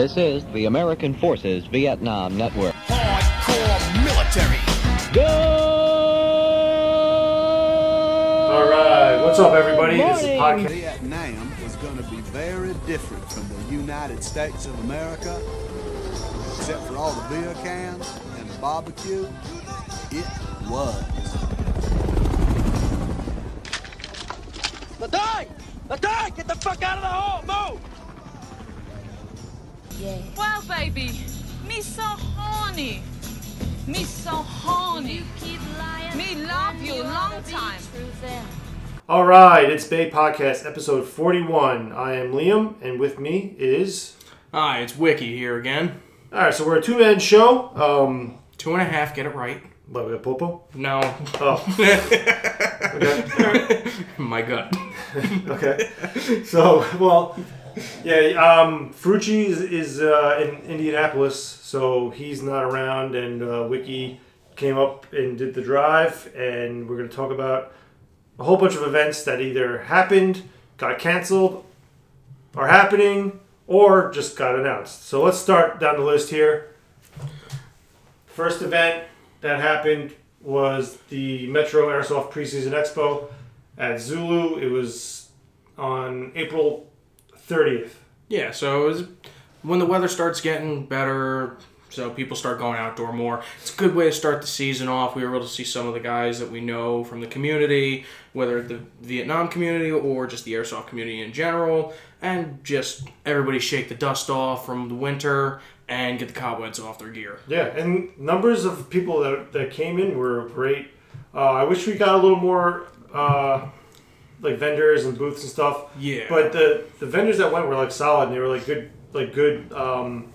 This is the American Forces Vietnam Network. Hardcore military. Go! All right, what's up, everybody? This is podcast. Vietnam was going to be very different from the United States of America, except for all the beer cans and the barbecue. It was. Ladai! Ladai! Get the fuck out of the hole! Move! Well, baby, me so horny. Me so horny. Me love you long time. All right, it's BAE Podcast, episode 41. I am Liam, and with me is. Hi, it's Wiki here again. All right, so we're a two man show. Um, Two and a half, get it right. what, we got Popo? No, Oh. okay. my gut. okay. So, well, yeah, um, Frucci is, is uh, in Indianapolis, so he's not around, and uh, Wiki came up and did the drive, and we're going to talk about a whole bunch of events that either happened, got canceled, are happening, or just got announced. So let's start down the list here. First event that happened was the Metro Airsoft Preseason Expo at Zulu. It was on April 30th. Yeah, so it was when the weather starts getting better, so people start going outdoor more. It's a good way to start the season off. We were able to see some of the guys that we know from the community, whether the Vietnam community or just the airsoft community in general, and just everybody shake the dust off from the winter and get the cobwebs off their gear. Yeah, and numbers of people that, that came in were great. Uh, I wish we got a little more uh, like vendors and booths and stuff. Yeah. But the the vendors that went were like solid. And they were like good, like good, um,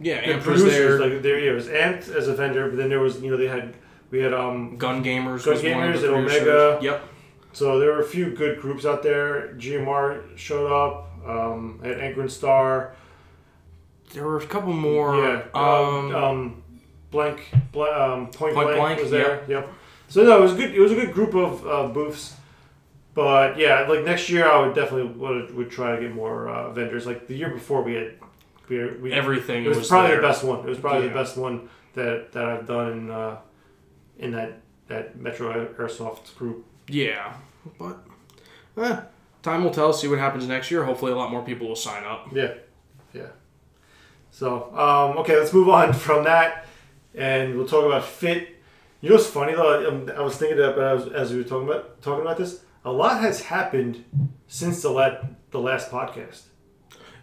Yeah, good Amp was producers. there, Like there, yeah, it was Amped as a vendor, but then there was you know they had we had um Gun Gamers Gun was one of Gamers the and producers. Omega. Yep. So there were a few good groups out there. GMR showed up. Um, at Anchor and Star. There were a couple more. Yeah. Um, Um, um, blank, bl- um, point, Point blank, Blank, was there. Yep. So no, it was good. It was a good group of uh, booths. But yeah, like next year, I would definitely would, would try to get more uh, vendors. Like the year before, we had we, we everything It was, was, probably there. the best one. It was probably Yeah. the best one that that I've done in uh, in that that Metro Airsoft group. Yeah, but eh, time will tell. See what happens next year. Hopefully, a lot more people will sign up. Yeah, yeah. So um, okay, let's move on from that, and we'll talk about fit. You know what's funny though? Um, I was thinking about as, as we were talking about talking about this. A lot has happened since the la- the last podcast.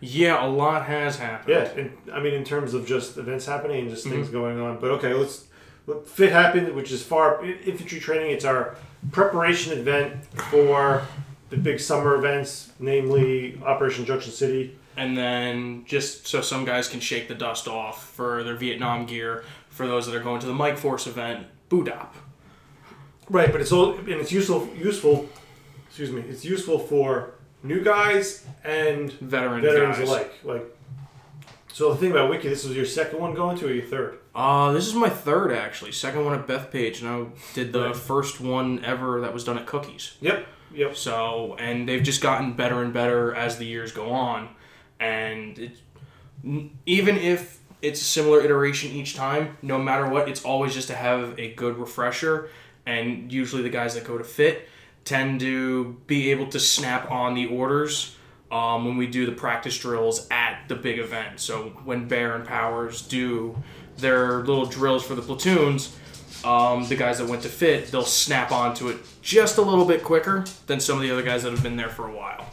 Yeah, a lot has happened. Yeah, and, I mean in terms of just events happening and just mm-hmm. things going on. But okay, let's. let- Fit happened, which is far infantry training. It's our preparation event for the big summer events, namely Operation Junction City. and then just so some guys can shake the dust off for their Vietnam gear. For those that are going to the Mike Force event, Bu Dop. Right, but it's all and it's useful useful. Excuse me. It's useful for new guys and Veteran veterans guys. alike. Like, so the thing about Wiki, this was your second one going to, or your third? Uh, this is my third actually. Second one at Bethpage, and I did the Right. first one ever that was done at Cookies. Yep. Yep. So, and they've just gotten better and better as the years go on. And it, even if it's a similar iteration each time, no matter what, it's always just to have a good refresher. And usually the guys that go to fit tend to be able to snap on the orders um, when we do the practice drills at the big event. So when Bear and Powers do their little drills for the platoons, um, the guys that went to fit, they'll snap onto it just a little bit quicker than some of the other guys that have been there for a while.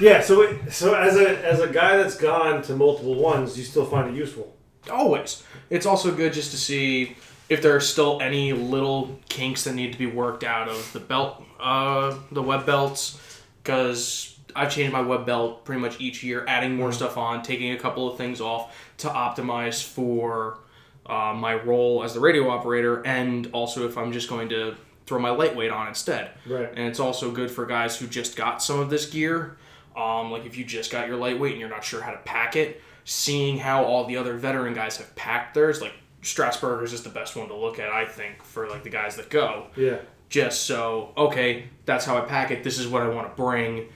Yeah. So it, so as a as a guy that's gone to multiple ones, you still find it useful. Always. It's also good just to see if there are still any little kinks that need to be worked out of the belt, uh, the web belts, because I've changed my web belt pretty much each year, adding more stuff on, taking a couple of things off to optimize for uh, my role as the radio operator, and also if I'm just going to throw my lightweight on instead. Right. And it's also good for guys who just got some of this gear. Um, like if you just got your lightweight and you're not sure how to pack it, seeing how all the other veteran guys have packed theirs, like Strasburger's is the best one to look at, I think, for like the guys that go. Yeah. Just so, okay, that's how I pack it. This is what I want to bring.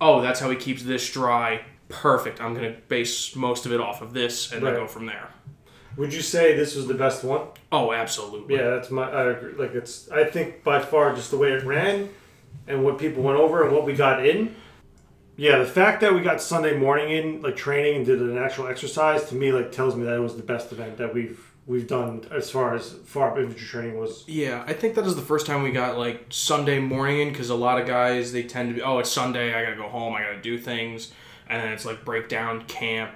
Oh, that's how he keeps this dry. perfect. I'm gonna base most of it off of this and then go from there. Would you say this was the best one? Oh, absolutely. Yeah, that's my. I agree. Like it's. I think by far just the way it ran, and what people went over and what we got in. Yeah, the fact that we got Sunday morning in, like training and did an actual exercise, to me, like tells me that it was the best event that we've we've done as far as far infantry training was. Yeah, I think that is the first time we got like Sunday morning in because a lot of guys they tend to be oh it's Sunday I gotta go home I gotta do things and then it's like breakdown camp.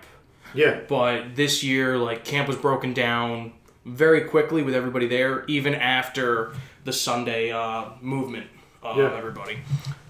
Yeah, But this year like camp was broken down very quickly with everybody there even after the Sunday uh, movement of Yeah. everybody.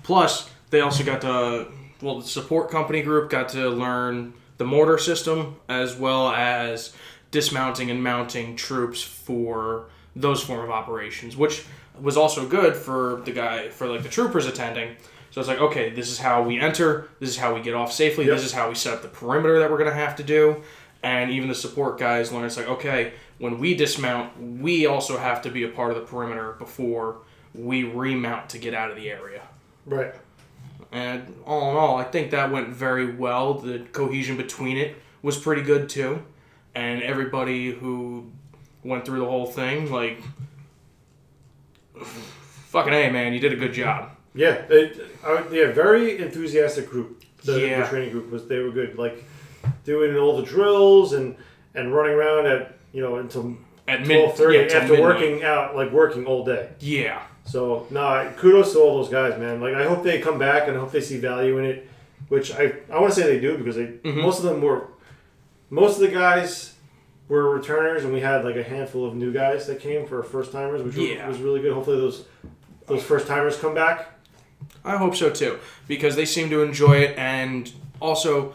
Plus they also got to well the support company group got to learn the mortar system as well as dismounting and mounting troops for those form of operations, which was also good for the guy for like the troopers attending. So it's like, okay, this is how we enter, this is how we get off safely, Yep. this is how we set up the perimeter that we're gonna have to do. And even the support guys learn it's like, okay, when we dismount, we also have to be a part of the perimeter before we remount to get out of the area. right. And all in all, I think that went very well. The cohesion between it was pretty good too. And everybody who went through the whole thing, like, fucking A, man, you did a good job. Yeah, they, I, yeah, very enthusiastic group. The, Yeah. the training group was they were good, like doing all the drills and and running around at you know until At mid- twelve thirty yeah, after midnight. working out, like working all day. Yeah. So no, kudos to all those guys, man. Like I hope they come back and I hope they see value in it, which I I want to say they do because they Mm-hmm. most of them were most of the guys were returners and we had like a handful of new guys that came for first timers, which was- Yeah. was really good. Hopefully those those first timers come back. I hope so too, because they seem to enjoy it, and also,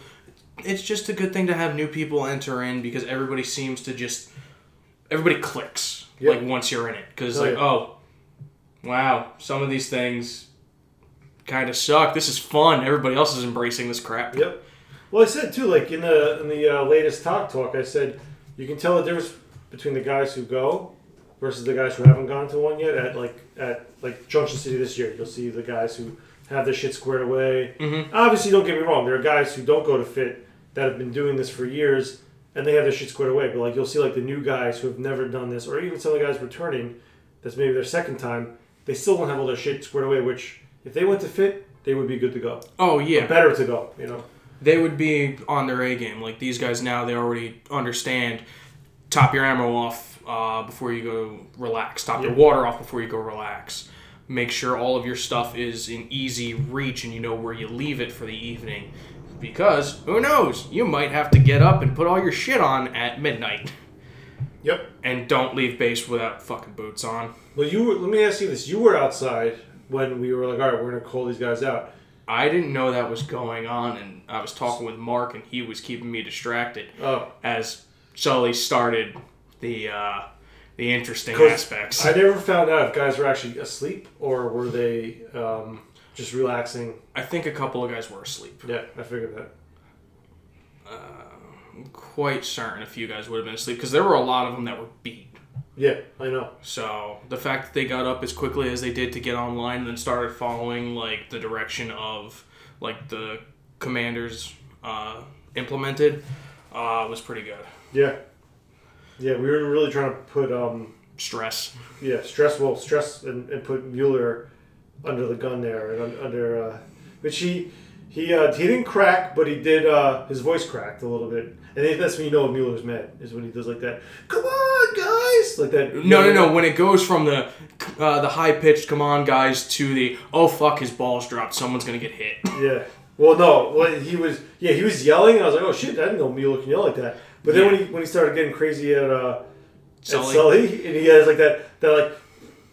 it's just a good thing to have new people enter in because everybody seems to just everybody clicks Yeah. like once you're in it because Oh, like yeah. oh, wow, some of these things kind of suck. This is fun. Everybody else is embracing this crap. Yep. Well, I said too, like in the in the uh, latest talk talk, I said you can tell the difference between the guys who go versus the guys who haven't gone to one yet. At like at like Junction City this year, you'll see the guys who have their shit squared away. Mm-hmm. Obviously, don't get me wrong. There are guys who don't go to fit that have been doing this for years and they have their shit squared away. But like you'll see, like the new guys who have never done this, or even some of the guys returning, that's maybe their second time. They still don't have all their shit squared away. Which if they went to fit, they would be good to go. Oh yeah, Better to go, you know. They would be on their A game. Like these guys now, they already understand. Top your ammo off uh, before you go relax. Top your water off before you go relax. Make sure all of your stuff is in easy reach and you know where you leave it for the evening. Because who knows, you might have to get up and put all your shit on at midnight. Yep. And don't leave base without fucking boots on. Well, you were, let me ask you this: You were outside when we were like, "All right, we're gonna call these guys out." I didn't know that was going on, and I was talking with Mark, and he was keeping me distracted. Oh, as Sully started the uh, the interesting 'Cause aspects. I never found out if guys were actually asleep or were they um, just relaxing. I think a couple of guys were asleep. Yeah, I figured that. I'm quite certain a few guys would have been asleep because there were a lot of them that were beat. Yeah, I know. So the fact that they got up as quickly as they did to get online and then started following like the direction of like the commanders uh, implemented uh, was pretty good. Yeah, yeah. We were really trying to put um, Stress. yeah stress well stress and, and put Mueller under the gun there and under uh, which he he uh, he didn't crack, but he did. Uh, his voice cracked a little bit, and that's when you know Mueller's mad is when he does like that. Come on, guys, like that. No, no, no. When it goes from the uh, the high pitched "come on, guys" to the "oh fuck, his balls dropped, someone's gonna get hit." Yeah. Well, no. Well, he was. Yeah, he was yelling, and I was like, "Oh shit! I didn't know Mueller can yell like that." But then when he when he started getting crazy at uh, Sully. at Sully, and he has like that that like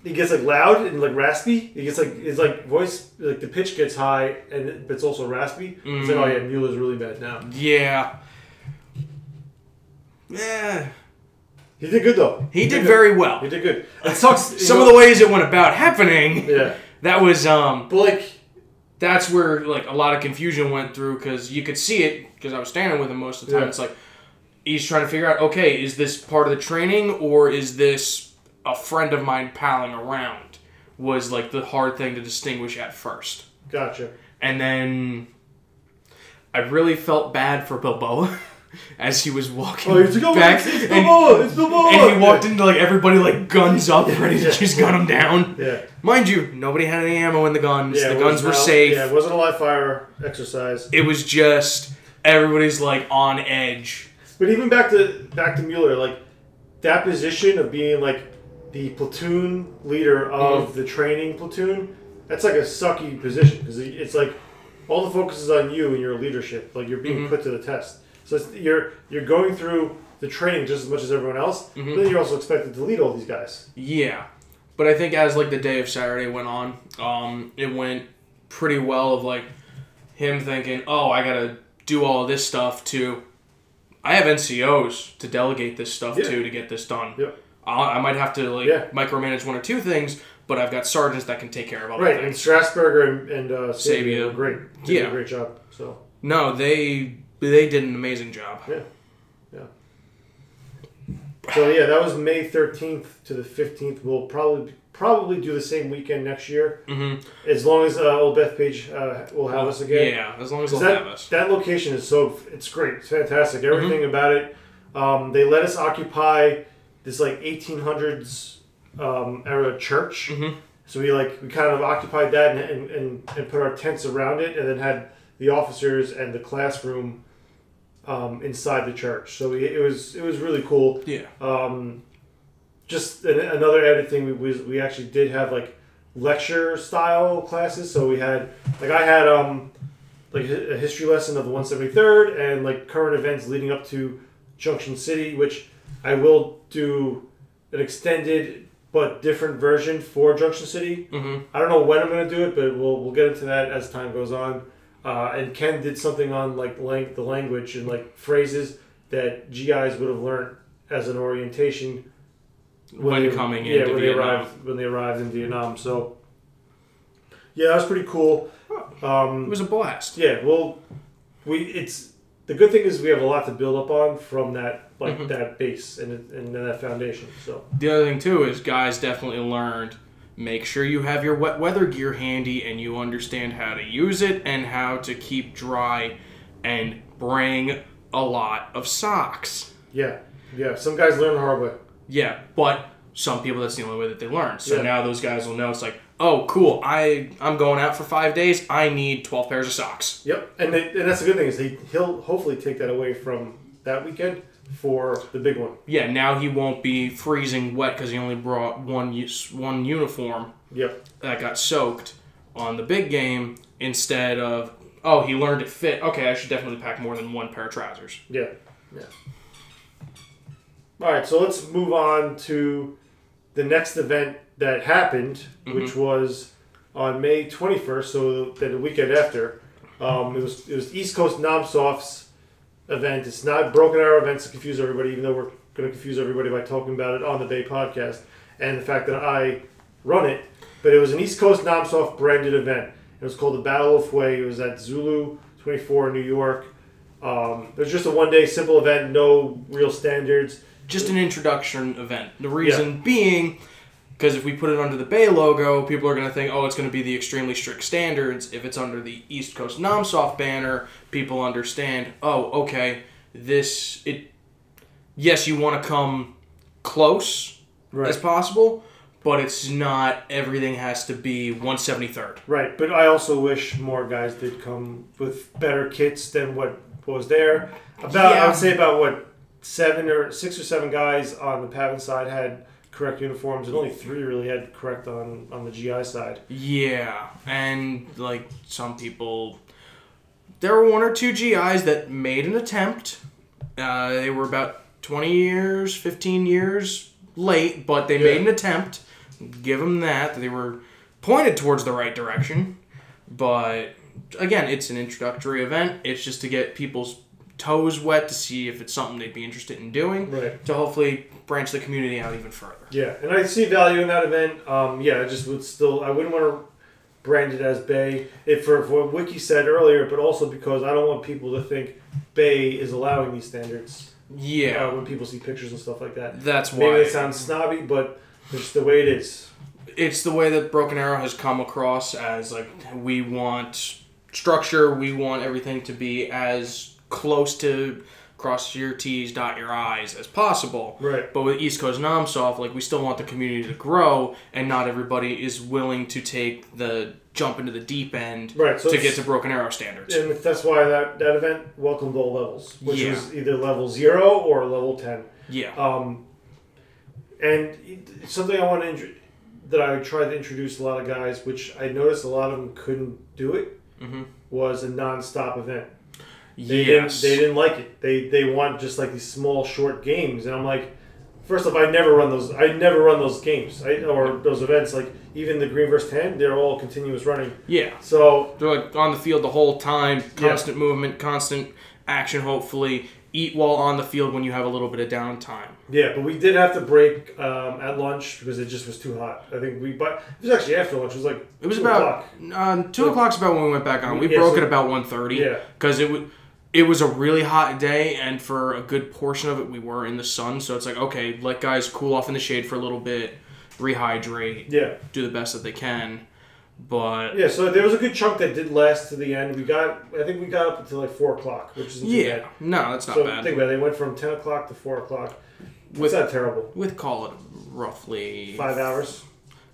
he gets like loud and like raspy. He gets like his like voice like the pitch gets high and but it's also raspy. It's like, oh yeah, Mueller's really bad now. Yeah. Yeah. He did good though. He did good. very well. He did good. It sucks. Some know- of the ways it went about happening, Yeah, that was um but like that's where like a lot of confusion went through because you could see it because I was standing with him most of the time. Yeah. It's like he's trying to figure out, okay, is this part of the training or is this a friend of mine palling around? Was like the hard thing to distinguish at first. gotcha. and then I really felt bad for Balboa as he was walking Oh, he's like, oh, back, it's, Balboa, it's Balboa. and he walked yeah. into like everybody like guns up, ready to just gun him down. Yeah. Mind you, nobody had any ammo in the guns. Yeah, the guns were safe. Yeah, it wasn't a live fire exercise. It was just everybody's like on edge. But even back to back to Mueller, like that position of being like the platoon leader of Mm-hmm. the training platoon, that's like a sucky position because it's like all the focus is on you and your leadership. Like you're being Mm-hmm. put to the test. So it's, you're you're going through the training just as much as everyone else. Mm-hmm. But then you're also expected to lead all these guys. Yeah, but I think as like the day of Saturday went on, um, it went pretty well. Of like him thinking, "Oh, I gotta do all this stuff to." I have NCOs to delegate this stuff Yeah. to to get this done. Yep. I'll, I might have to like Yeah. micromanage one or two things, but I've got sergeants that can take care of all Right, and. Strasburger and, and uh, Sabia. Sabia great. Did Yeah. a great job. So No, they they did an amazing job. yeah, yeah. So yeah, that was May thirteenth to the fifteenth. We'll probably probably do the same weekend next year, Mhm. as long as uh, Old Bethpage uh, will have us again. Yeah, as long as they'll that, have us. that location is so it's great. It's fantastic. Mm-hmm. Everything about it. Um, they let us occupy this like 1800s um, era church. Mhm. So we like we kind of occupied that and, and, and, and put our tents around it, and then had the officers and the classroom um, inside the church. So we, it was it was really cool. Yeah. Um, just an, another added thing we was we actually did have like lecture style classes. So we had like I had um like a history lesson of the 173rd and like current events leading up to Junction City, which I will do an extended but different version for Junction City. Mhm. I don't know when I'm gonna do it, but we'll we'll get into that as time goes on. Uh, and Ken did something on like lang- the language and like phrases that GIs would have learned as an orientation When they- coming yeah, into when Vietnam. they arrived when they arrived in Vietnam. So yeah, that was pretty cool. Um, It was a blast. yeah, well, we it's the good thing is we have a lot to build up on from that like Mhm. that base and and that foundation. So The other thing too is guys definitely learned make sure you have your wet weather gear handy and you understand how to use it and how to keep dry and bring a lot of socks. yeah, yeah, some guys learn the hard way. Yeah, but some people that's the only way that they learn. So Yeah. now those guys will know it's like, oh, cool. I I'm going out for five days. I need twelve pairs of socks. Yep, and, they, and that's the good thing is he he'll hopefully take that away from that weekend for the big one. Yeah, now he won't be freezing wet because he only brought one use one uniform Yep, that got soaked on the big game instead of oh he learned it fit. Okay, I should definitely pack more than one pair of trousers. yeah, yeah. All right, so let's move on to the next event that happened, which was on May 21st, so then the weekend after. Um, it was it was East Coast Nomsoft's event. It's not Broken Arrow events to confuse everybody, even though we're going to confuse everybody by talking about it on the BAE podcast and the fact that I run it. But it was an East Coast Nomsoft branded event. It was called the Battle of Hue. It was at Zulu 24 in New York. Um, it was just a one day simple event, no real standards. Just an introduction event. The reason being because if we put it under the BAE logo, people are going to think, oh, it's going to be the extremely strict standards. If it's under the East Coast Nomsoft banner, people understand, oh, okay, this it. Yes, you want to come close Right. as possible, but it's not everything has to be 173rd. Right, but I also wish more guys did come with better kits than what was there. About I would say about what seven or six or seven guys on the PAVN side had correct uniforms, and only three really had correct on on the GI side. Yeah, and like some people, there were one or two GIs that made an attempt. Uh, they were about 20 years, 15 years late, but they made an attempt. Give them that. They were pointed towards the right direction. But again, it's an introductory event. It's just to get people's toes wet to see if it's something they'd be interested in doing. Right. To hopefully branch the community out even further. Yeah, and I see value in that event. Um, yeah, I just would still I wouldn't want to brand it as BAE if for, for what Wiki said earlier, but also because I don't want people to think BAE is allowing these standards. Yeah, uh, when people see pictures and stuff like that. that's why. Maybe it sounds snobby, but it's just the way it is. it's the way that Broken Arrow has come across as like we want structure, we want everything to be as close to cross your T's, dot your I's as possible. Right. But with East Coast Nomsoft, like we still want the community to grow, and not everybody is willing to take the jump into the deep end Right, so to get to Broken Arrow standards. And that's why that, that event welcomed all levels, which Yeah. was either level zero or level ten. yeah. Um, and something I want to intro- that I tried to introduce a lot of guys, which I noticed a lot of them couldn't do it, was a non-stop event. They yes. didn't. They didn't like it. They they want just like these small short games, and I'm like, first off, I never run those. I never run those games I, or those events. Like even the green versus ten, they're all continuous running. yeah. So They're like on the field the whole time, constant movement, constant action. Hopefully, eat while on the field when you have a little bit of downtime. yeah, but we did have to break um, at lunch because it just was too hot. I think we but it was actually after lunch. It was like It was 2 about o'clock. um, two o'clock's about when we went back on. We Yeah, broke so- at about 1.30 Yeah. because it was it was a really hot day, and for a good portion of it, we were in the sun. So it's like okay, let guys cool off in the shade for a little bit, rehydrate, Yeah. do the best that they can. But Yeah, so there was a good chunk that did last to the end. We got, I think we got up until like four o'clock, which isn't yeah, bad. no, that's not So bad. think about it. They went from ten o'clock to four o'clock. With- It's not terrible. With call it roughly Five hours.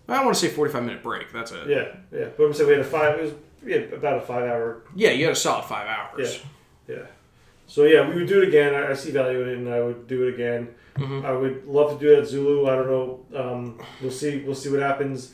I want to say forty-five minute break. That's it. Yeah, yeah. But I'm saying we had a five. It was yeah, about a five hour. Yeah, you had a solid five hours. Yeah, yeah. So yeah, we would do it again. I, I see value in it, and I would do it again. Mm-hmm. I would love to do it at Zulu. I don't know. Um, we'll see. We'll see what happens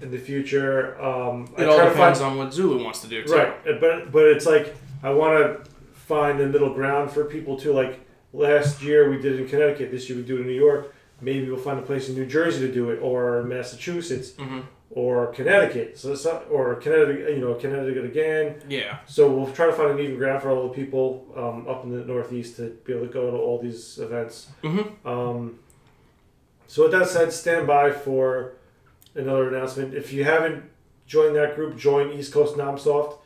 in the future. Um, I It all depends find- on what Zulu wants to do too. Right, uh, but but it's like I want to find the middle ground for people too. Like last year we did it in Connecticut. This year we do it in New York. Maybe we'll find a place in New Jersey to do it, or Massachusetts, Mhm. Or Connecticut. So it's not, or Connecticut, you know, Connecticut again. Yeah. So we'll try to find an even ground for all the people um, up in the Northeast to be able to go to all these events. Mhm. Um, so with that said, stand by for another announcement. If you haven't joined that group, join East Coast Nomsoft.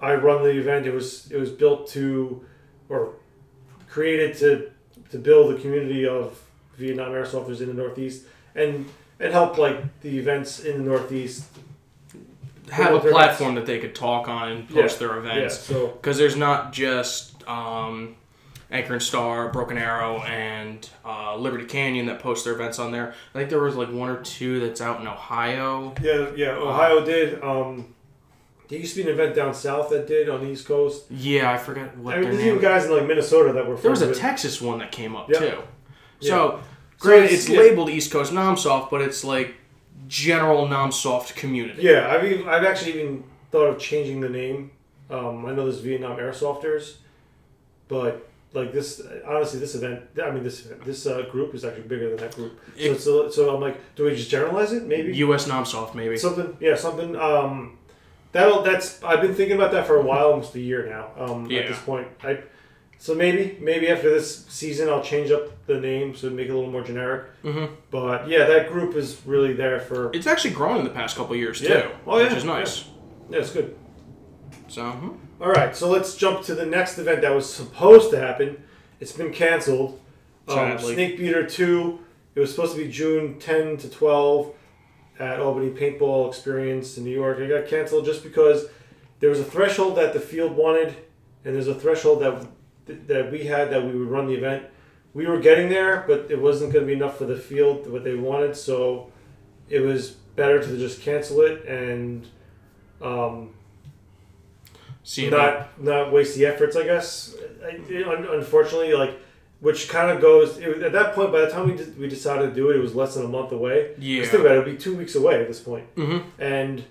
I run the event. It was it was built to, or created to, to build a community of Vietnam airsofters in the Northeast and and helped like the events in the Northeast. Have a platform that they could talk on and post their events. Yeah, events. so Because there's not just um, Anchor and Star, Broken Arrow, and uh, Liberty Canyon that post their events on there. I think there was like one or two that's out in Ohio. Yeah, yeah. Ohio did. Um, there used to be an event down south that did on the East Coast. Yeah, I forget what I mean, there's even guys in like Minnesota that were. There was a with- Texas one that came up Yeah. too. So, So it's- yeah. labeled East Coast Nomsoft, but it's like general Nomsoft community. Yeah, I've even, I've actually even thought of changing the name. Um, I know there's Vietnam Airsofters, but like this, honestly, this event. I mean, this this uh, group is actually bigger than that group. So, It- it's a, so I'm like, do we just generalize it? Maybe U.S. Nomsoft, maybe. something. Yeah, something. Um, that'll. That's. I've been thinking about that for a while, almost a year now. Um, Yeah. At this point, I. So maybe, maybe after this season, I'll change up the name so make it a little more generic. Mhm. But yeah, that group is really there for. It's actually grown in the past couple years too, Oh, yeah, which is nice. Yeah, it's good. So, hmm. All right, so let's jump to the next event that was supposed to happen. It's been canceled. Um, Snake Beater 2. It was supposed to be June 10 to 12 at Albany Paintball Experience in New York. It got canceled just because there was a threshold that the field wanted, and there's a threshold that that we had that we would run the event. We were getting there, but it wasn't going to be enough for the field what they wanted, so it was better to just cancel it and um, see not not waste the efforts. I guess. I, un- unfortunately, like which kind of goes it, at that point. By the time we did, we decided to do it, it was less than a month away. Yeah. Think about it; it'd be two weeks away at this point. Mhm. And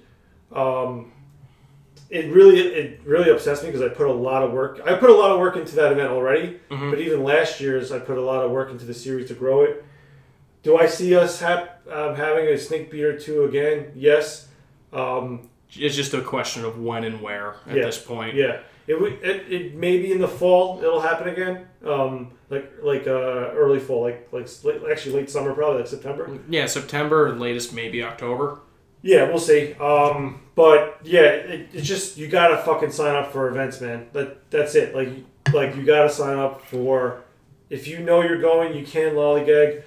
um, it really it really upsets me because I put a lot of work. I put a lot of work into that event already. Mhm. But even last year's, I put a lot of work into the series to grow it. Do I see us hap- um, having a Snake Beater two again? Yes. Um, It's just a question of when and where at Yeah. this point. Yeah, it would. It, it may be in the fall. It'll happen again. Um, like like uh, early fall, like like late, actually late summer, probably like September. Yeah, September, latest maybe October. Yeah, we'll see. Um, but yeah, it, it's just you gotta fucking sign up for events, man. That that's it. Like like you gotta sign up for. If you know you're going, you can lollygag.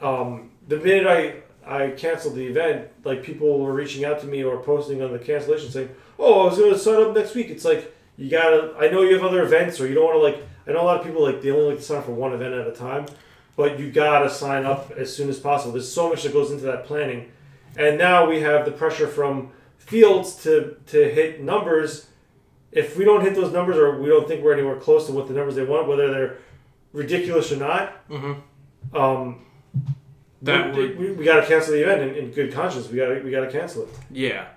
Um, the minute I I canceled the event, like people were reaching out to me or posting on the cancellation saying, "Oh, I was to sign up next week." It's like you gotta. I know you have other events, or you don't want to like. I know a lot of people like they only like to sign up for one event at a time, but you gotta sign up as soon as possible. There's so much that goes into that planning, and now we have the pressure from fields to to hit numbers. If we don't hit those numbers, or we don't think we're anywhere close to what the numbers they want, whether they're ridiculous or not, Mm-hmm. um, That we, would- we, we got to cancel the event in, in good conscience. We got to we got to cancel it. Yeah.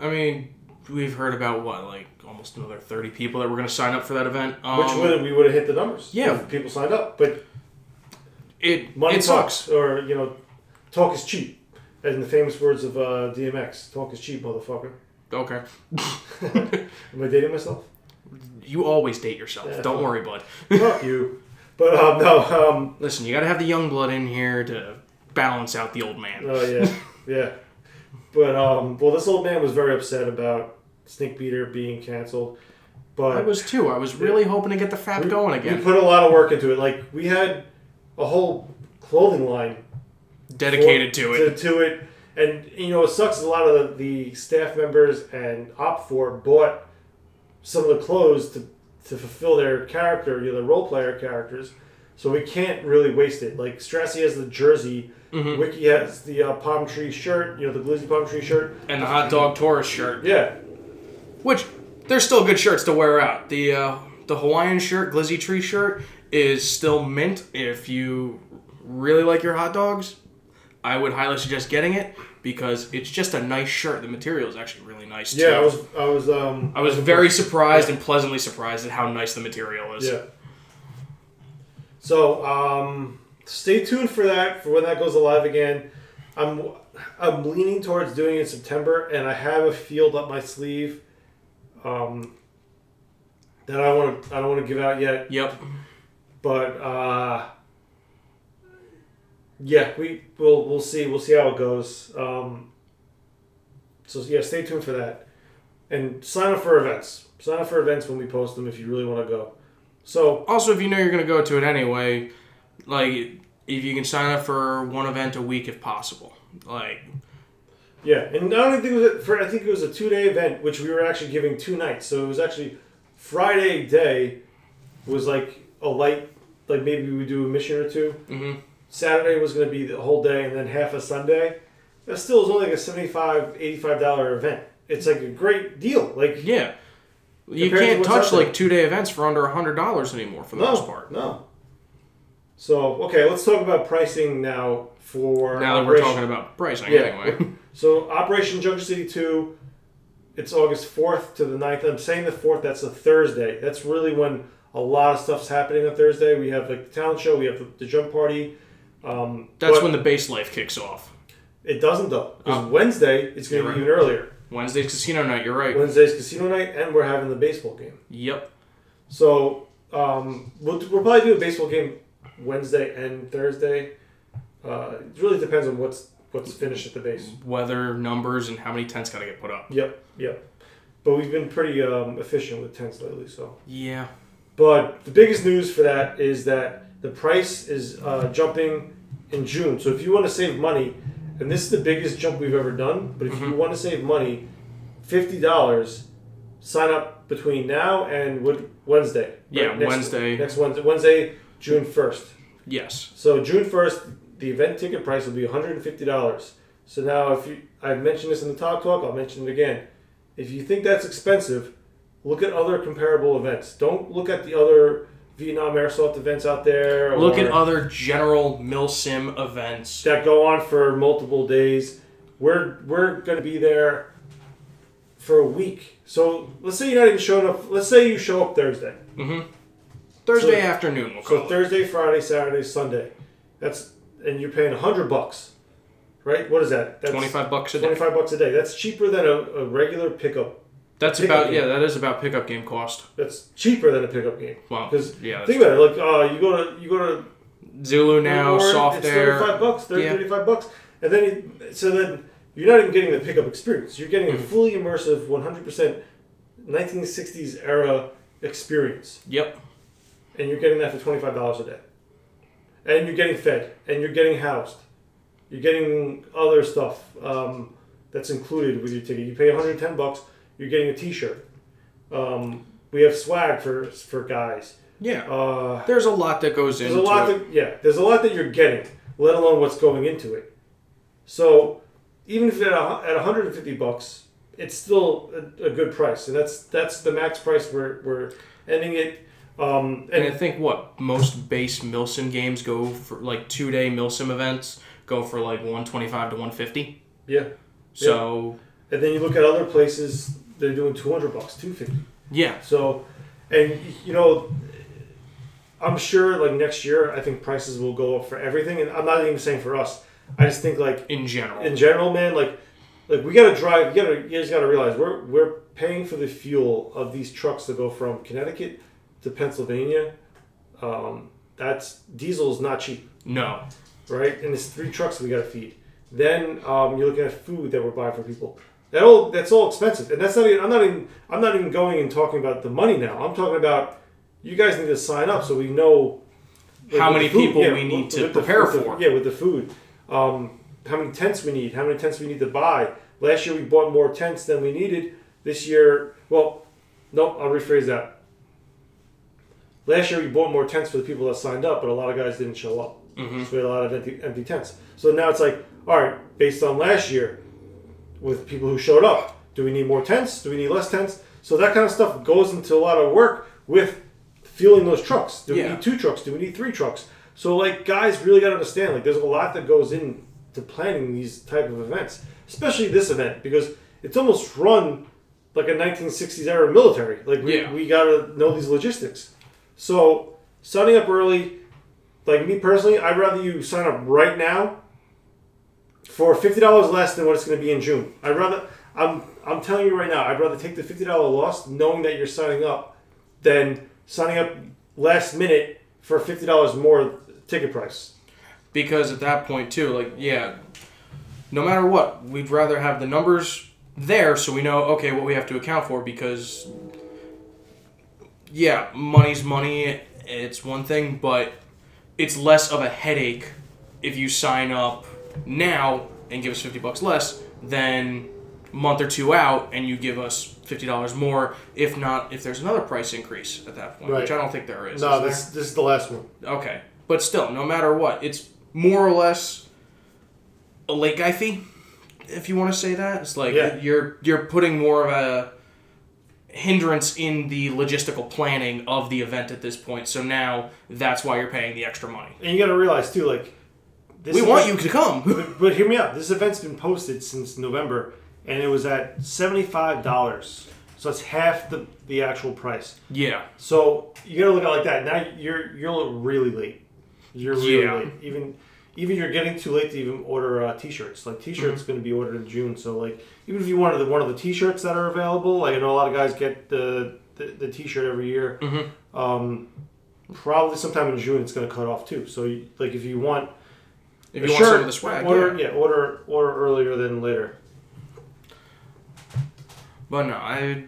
I mean, we've heard about what, like almost another 30 people that were going to sign up for that event. Um, Which would we would have hit the numbers. yeah. if people signed up. But it, money it sucks. talks, or you know, talk is cheap. In the famous words of uh, DMX, talk is cheap, motherfucker. Okay. Am I dating myself? You always date yourself. Yeah. Don't worry, bud. Fuck you. But um, no, um, Listen, you got to have the young blood in here to balance out the old man. oh yeah, yeah. But um, well, this old man was very upset about Snake Beater being canceled. But I was too. I was really hoping to get the fap going again. we put a lot of work into it. Like we had a whole clothing line Dedicated to it. To, to it, and you know, it sucks. A lot of the, the staff members and OPFOR bought some of the clothes to to fulfill their character, you know, the role player characters. So we can't really waste it. Like Strassi has the jersey, Mm-hmm. Wiki has the uh, palm tree shirt, you know, the glizzy palm tree shirt. And the hot dog Taurus shirt. Yeah, Which, they're still good shirts to wear out. The, uh, the Hawaiian shirt, Glizzy Tree shirt, is still mint. If you really like your hot dogs, I would highly suggest getting it because it's just a nice shirt. The material is actually really nice too. yeah. I was, I was, um, I was very surprised and pleasantly surprised at how nice the material is. Yeah. So um, stay tuned for that for when that goes live again. I'm I'm leaning towards doing it in September, and I have a field up my sleeve um, that I want to I don't want to give out yet, Yep. but uh, yeah, we we'll we'll see we'll see how it goes. Um, so yeah, stay tuned for that, and sign up for events. Sign up for events when we post them if you really want to go. So Also, if you know you're going to go to it anyway, like, if you can sign up for one event a week if possible. Like, Yeah, and I don't think it was a, for. I think it was a two day event, which we were actually giving two nights. So it was actually Friday day was like a light, like maybe we do a mission or 2 Mhm. Saturday was going to be the whole day, and then half a Sunday. That still is only like a 75 85 dollar event. It's like a great deal. Like yeah. You can't what's touch like two day events for under a hundred dollars anymore for the no, most part. no. So okay, let's talk about pricing now for Now that we're talking about pricing, Yeah. anyway. So Operation Junction City 2, it's August 4th to the 9th. I'm saying the 4th, that's a Thursday. That's really when a lot of stuff's happening on Thursday. We have like the talent show, we have the, the jump party. Um, That's when the base life kicks off. It doesn't though. Because Oh. Wednesday, it's going to be right. even earlier. Wednesday's casino night. You're right. Wednesday's casino night, and we're having the baseball game. Yep. So um, we'll, we'll probably do a baseball game Wednesday and Thursday. Uh, it really depends on what's what's finished at the base. Weather, numbers, and how many tents got to get put up. Yep, yep. But we've been pretty um, efficient with tents lately, so. Yeah. But the biggest news for that is that the price is uh, jumping in June. So if you want to save money, and this is the biggest jump we've ever done, but if you want to save money, fifty dollars, sign up between now and Wed- Wednesday. Yeah, next, Wednesday. Next Wednesday, Wednesday, June first. Yes. So June first, the event ticket price will be one hundred and fifty dollars. So now, if you, I've mentioned this in the talk talk, I'll mention it again. If you think that's expensive, look at other comparable events. Don't look at the other Vietnam airsoft events out there. Look at other general milsim events. that go on for multiple days. We're we're gonna be there for a week. So let's say you're not even showing up. Let's say you show up Thursday. Mm-hmm. Thursday So- afternoon, we'll So. Thursday, Friday, Saturday, Sunday. That's and you're paying a hundred bucks, right? What is that? That's 25 bucks a day. Twenty-five bucks a day. That's cheaper than a, a regular pickup. That's about, yeah, that is about pickup game cost. That's cheaper than a pickup game. Wow. Because Yeah, think about it. Like, uh, you go to you go to Zulu now, soft it's air. Thirty-five bucks. 30, Yeah. 35 bucks, and then you, so then you're not even getting the pickup experience. You're getting a Mm-hmm. fully immersive, 100 percent 1960s era experience, Yep. and you're getting that for twenty-five dollars a day, and you're getting fed, and you're getting housed. You're getting other stuff um, that's included with your ticket. You pay 110 bucks. You're getting a T-shirt. Um, we have swag for for guys. Yeah. Uh, There's a lot that goes there's into a lot it. that yeah. There's a lot that you're getting, let alone what's going into it. So even if at a, at 150 bucks, it's still a, a good price, and that's that's the max price we're we're ending it. Um, and I think what most base Milsim games go for like two day Milsim events go for like 125 to 150. yeah, So and then you look at other places, they're doing 200 bucks, 250. yeah, So, and you know, I'm sure like next year, I think prices will go up for everything, and I'm not even saying for us. I just think like in general. in general, man, like like we gotta drive. You gotta you guys gotta realize we're we're paying for the fuel of these trucks to go from Connecticut to Pennsylvania. Um, that's diesel is not cheap, no. right? And it's three trucks we gotta feed. Then um, you're looking at food that we're buying for people. That all that's all expensive, and that's not. Even, I'm not even. I'm not even going and talking about the money now. I'm talking about you guys need to sign up so we know like, How many food- people yeah, we need with- to with prepare with the- for. yeah, with the food. Um, how many tents we need? How many tents we need to buy? Last year we bought more tents than we needed. This year, well, no, I'll rephrase that. Last year we bought more tents for the people that signed up, but a lot of guys didn't show up. Mm-hmm. So we had a lot of empty, empty tents. So now it's like, all right, based on last year, with people who showed up, do we need more tents? Do we need less tents? So that kind of stuff goes into a lot of work with fueling those trucks. Do we need two trucks? Do we need three trucks? So like guys really got to understand like there's a lot that goes into planning these type of events, especially this event because it's almost run like a 1960s era military. Like we, Yeah. we got to know these logistics. So signing up early, like me personally, I'd rather you sign up right now for fifty dollars less than what it's going to be in June. I'd rather I'm I'm telling you right now, I'd rather take the fifty dollar loss knowing that you're signing up than signing up last minute for fifty dollars more ticket price. because at that point too like yeah no matter what we'd rather have the numbers there so we know okay what we have to account for because yeah money's money it's one thing but it's less of a headache if you sign up now and give us 50 bucks less than month or two out and you give us $50 more if not if there's another price increase at that point which i don't think there is No, is there? this this is the last one. Okay, but still, no matter what, it's more or less a late guy fee, if you want to say that. It's like Yeah. you're you're putting more of a hindrance in the logistical planning of the event at this point. So now that's why you're paying the extra money. And you got to realize too, like this We want you to come. But, but hear me out. This event's been posted since November, and it was at seventy five dollars. So it's half the the actual price. yeah, So you gotta look at it like that. Now you're you're really late. You're really Yeah. late. Even even you're getting too late to even order uh, t-shirts. Like t-shirts Mm-hmm. going to be ordered in June. So like even if you wanted the, one of the t-shirts that are available, like I know a lot of guys get the the, the t-shirt every year. Mm-hmm. Um, probably sometime in June it's going to cut off too. So you, like if you want if you want some of the swag, order yeah. yeah order order earlier than later. But no, I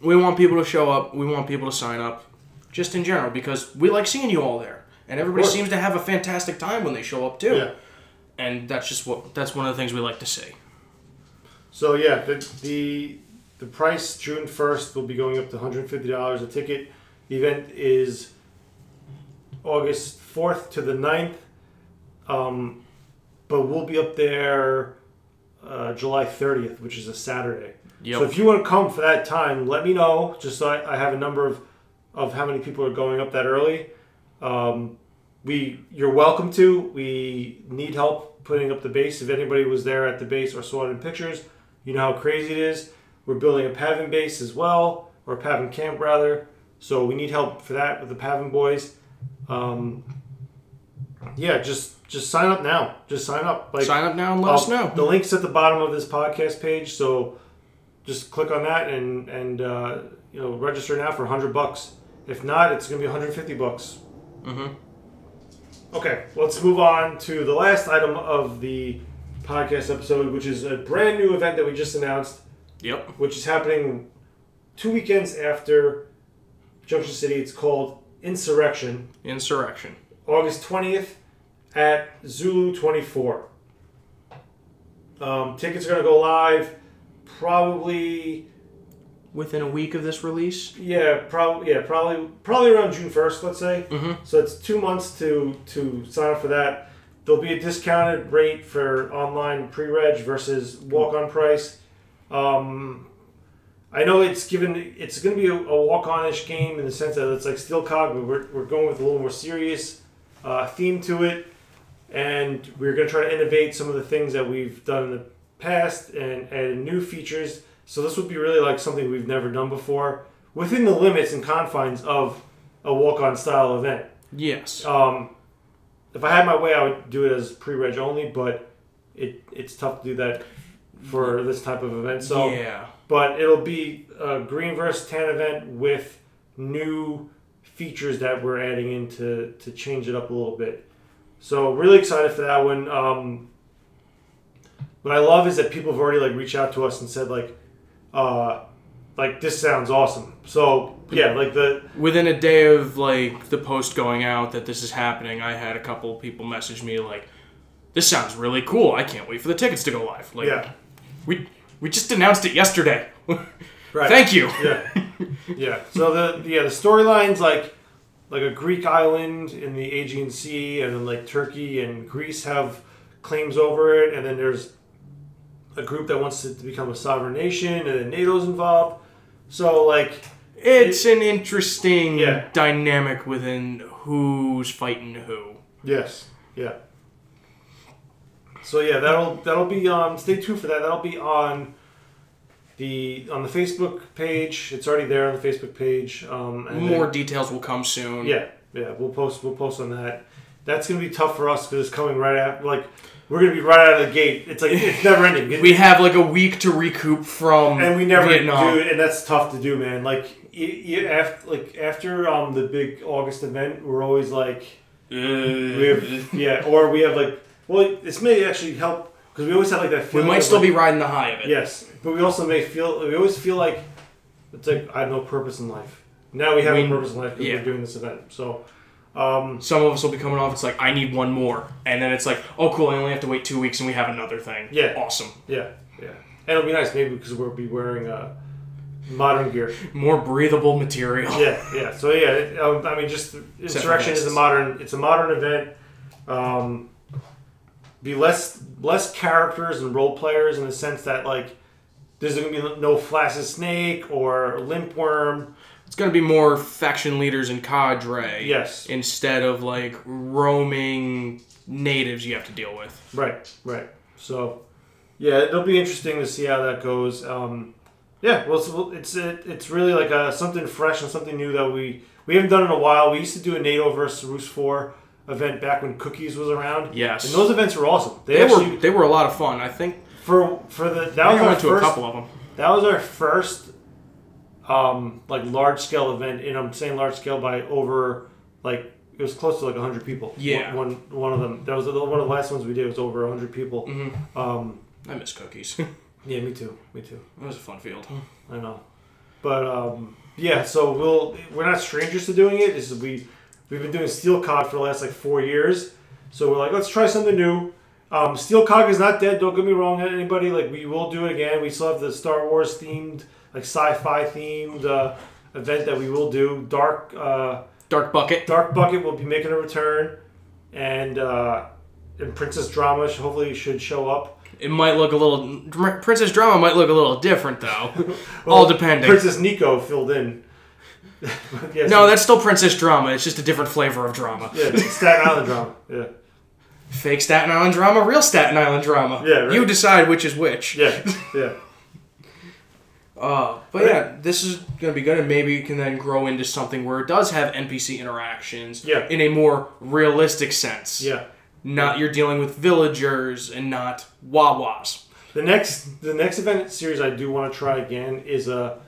we want people to show up. We want people to sign up, just in general, because we like seeing you all there, and everybody seems to have a fantastic time when they show up too. Yeah. And that's just what that's one of the things we like to see. So yeah, the the the price June first will be going up to one hundred fifty dollars a ticket. The event is August fourth to the 9th. Um, but we'll be up there uh, July thirtieth, which is a Saturday. Yep. So if you want to come for that time, let me know. Just so I, I have a number of of how many people are going up that early. Um, we you're welcome to. We need help putting up the base. If anybody was there at the base or saw it in pictures, you know how crazy it is. We're building a PAVN base as well, or a PAVN camp rather. So we need help for that with the PAVN boys. Um, yeah, just just sign up now. Just sign up. Like Sign up now and let us uh, know. The link's at the bottom of this podcast page, so just click on that and and uh, you know register now for hundred bucks. If not, it's gonna be 150 bucks. Mhm. Okay, let's move on to the last item of the podcast episode, which is a brand new event that we just announced, Yep. which is happening two weekends after Junction City. It's called Insurrection, Insurrection. August 20th at Zulu 24. Um, tickets are gonna go live probably Within a week of this release. yeah probably yeah probably probably around June first let's say. Mhm. So it's two months to to sign up for that. There'll be a discounted rate for online pre-reg versus walk-on price. Um, I know it's given it's going to be a, a walk-on-ish game in the sense that it's like Steel Cog, but we're, we're going with a little more serious uh, theme to it, and we're going to try to innovate some of the things that we've done in the past and add new features. So this would be really like something we've never done before within the limits and confines of a walk-on style event. Yes. Um, if I had my way, I would do it as pre-reg only, but it it's tough to do that for this type of event. So, yeah. but it'll be a green versus tan event with new features that we're adding in to, to change it up a little bit. So, really excited for that one. Um, what I love is that people have already like reached out to us and said like, uh, like this sounds awesome. So yeah, like the Within a day of like the post going out that this is happening, I had a couple people message me like, "This sounds really cool. I can't wait for the tickets to go live." Like, yeah. we we just announced it yesterday. Right. Thank you. yeah, yeah. So the yeah the storylines like like a Greek island in the Aegean Sea, and then like Turkey and Greece have claims over it, and then there's a group that wants it to become a sovereign nation, and then NATO's involved. So like It's an interesting Yeah. dynamic within who's fighting who. yes, yeah. So yeah, that'll that'll be um stay tuned for that. That'll be on the on the Facebook page. It's already there on the Facebook page. Um, and then- More details will come soon. Yeah, yeah, we'll post we'll post on that. That's gonna be tough for us because it's coming right after. Like we're gonna be right out of the gate. It's like it's never ending. We have like a week to recoup from and we never Vietnam. do, and that's tough to do, man. Like you, you after like after um the big August event, we're always like we have yeah, or we have like well, this may actually help because we always have like that. We might of, still like- be riding the high of it. Yes, but we also may feel we always feel like it's like I have no purpose in life. Now we have We- a purpose in life because yeah. we're doing this event. So. Um, Some of us will be coming off. It's like I need one more, and then it's like, oh cool, I only have to wait two weeks, and we have another thing. Yeah. awesome. Yeah, yeah. And it'll be nice maybe because we'll be wearing uh, modern gear. More breathable material. Yeah, yeah. So yeah, it- um, I mean, just insurrection is a modern. It's a modern event. Um, be less less characters and role players in the sense that like there's gonna be no Flaccid Snake or Limp Worm. It's gonna be more faction leaders and cadre. Yes. Instead of like roaming natives you have to deal with. Right, right. So yeah, it'll be interesting to see how that goes. Um, yeah, well, it's it's it, it's really like uh something fresh and something new that we we haven't done in a while. We used to do a NATO versus Rus Four event back when Cookies was around. Yes. and those events were awesome. They, They actually were they were a lot of fun. I think for for the that I was our went to first a couple of them. that was our first um like large scale event, and I'm saying large scale by over like it was close to like 100 people. Yeah. one one of them that was one of the last ones we did was over 100 people. Mm-hmm. Um, I miss cookies. yeah, me too, me too. It was a fun field. I know, but um, yeah. So we'll we're not strangers to doing it. This is we we've been doing Steel Cog for the last like four years. So we're like, let's try something new. Um, Steel Cog is not dead. Don't get me wrong, anybody. Like we will do it again. We still have the Star Wars themed, like sci-fi themed uh, event that we will do. Dark uh, Dark Bucket. Dark Bucket will be making a return, and uh, and Princess Drama sh- hopefully should show up. It might look a little Princess Drama might look a little different though. All depending. Princess Nico filled in. Yes, no, that's still Princess Drama. It's just a different flavor of drama. Yeah, Staten Island drama. Yeah, Fake Staten Island drama, real Staten Island drama. Yeah, right. You decide which is which. yeah, yeah. Uh, but yeah, this is gonna be good, and maybe it can then grow into something where it does have NPC interactions. Yeah. In a more realistic sense. Yeah. Not you're dealing with villagers and not Wawas. The next the next event series I do want to try again is a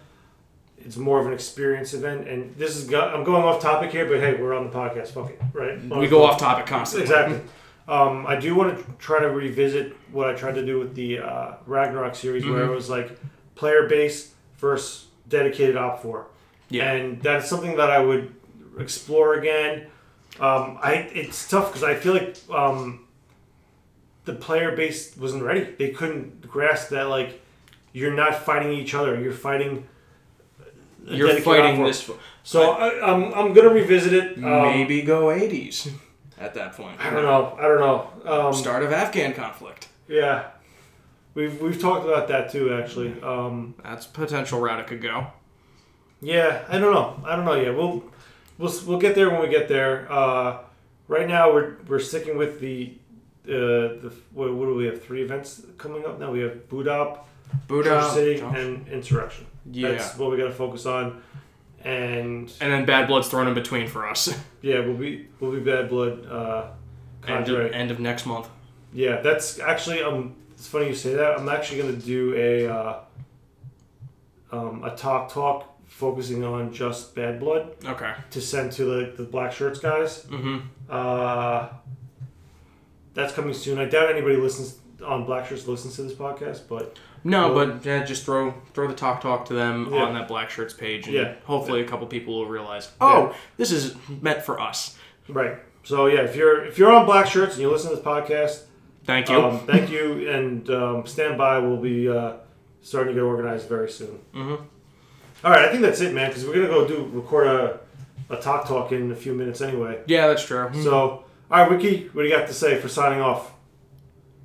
it's more of an experience event, and this is go- I'm going off topic here, but hey, we're on the podcast. Fuck it, right? We go off topic constantly. Exactly. Um, I do want to try to revisit what I tried to do with the uh, Ragnarok series, where Mm-hmm. it was like player base versus dedicated OPFOR. Yeah. and that's something that I would explore again. Um, I it's tough because I feel like um, the player base wasn't ready. They couldn't grasp that like you're not fighting each other. You're fighting. a You're fighting this. So I, I'm I'm gonna revisit it. Um, maybe go 80s at that point. I don't know. I don't know. Um, Start of Afghan conflict. Yeah, we've we've talked about that too. Actually, um, That's a potential route it could go. yeah, I don't know. I don't know yet. We'll we'll we'll get there when we get there. Uh, right now, we're we're sticking with the uh, the what, what do we have? Three events coming up now. We have Bu Dop. Church City, Josh. and Insurrection. Yeah. That's what we got to focus on. And And then Bad Blood's thrown in between for us. yeah, we'll be we'll be Bad Blood. Uh, end, of, end of next month. Yeah, that's actually um. It's funny you say that. I'm actually gonna do a uh, um, a talk talk focusing on just Bad Blood Okay. to send to the the black shirts guys. Mm-hmm. Uh, that's coming soon. I doubt anybody listens on black shirts listens to this podcast, but No, Well- but yeah, just throw throw the talk talk to them Yeah. on that black shirts page, and Yeah. hopefully a couple people will realize, oh, this is meant for us. right. So yeah, if you're if you're on black shirts and you listen to this podcast, Thank you. um, thank you and um, stand by. We'll be uh, starting to get organized very soon. Mhm. All right, I think that's it, man. Because we're gonna go do record a, a talk talk in a few minutes anyway. yeah, that's true. So, all right, Wiki, what do you got to say for signing off?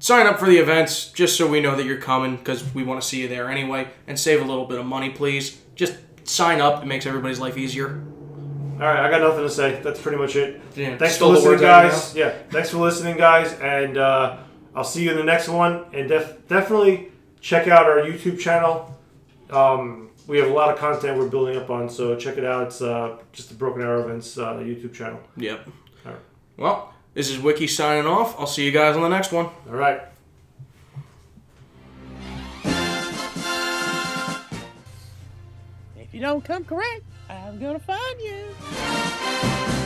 Sign up for the events just so we know that you're coming because we want to see you there anyway, and save a little bit of money, please. Just sign up; it makes everybody's life easier. All right, I got nothing to say. That's pretty much it. Yeah, Thanks for listening, words out of your guys. Yeah, thanks for listening, guys, and uh, I'll see you in the next one. And def- definitely check out our YouTube channel. Um, we have a lot of content we're building up on, so check it out. It's uh, just the Broken Arrow Events uh, YouTube channel. Yep. All right. Well, this is Wiki signing off. I'll see you guys on the next one. All right. If you don't come correct, I'm gonna find you.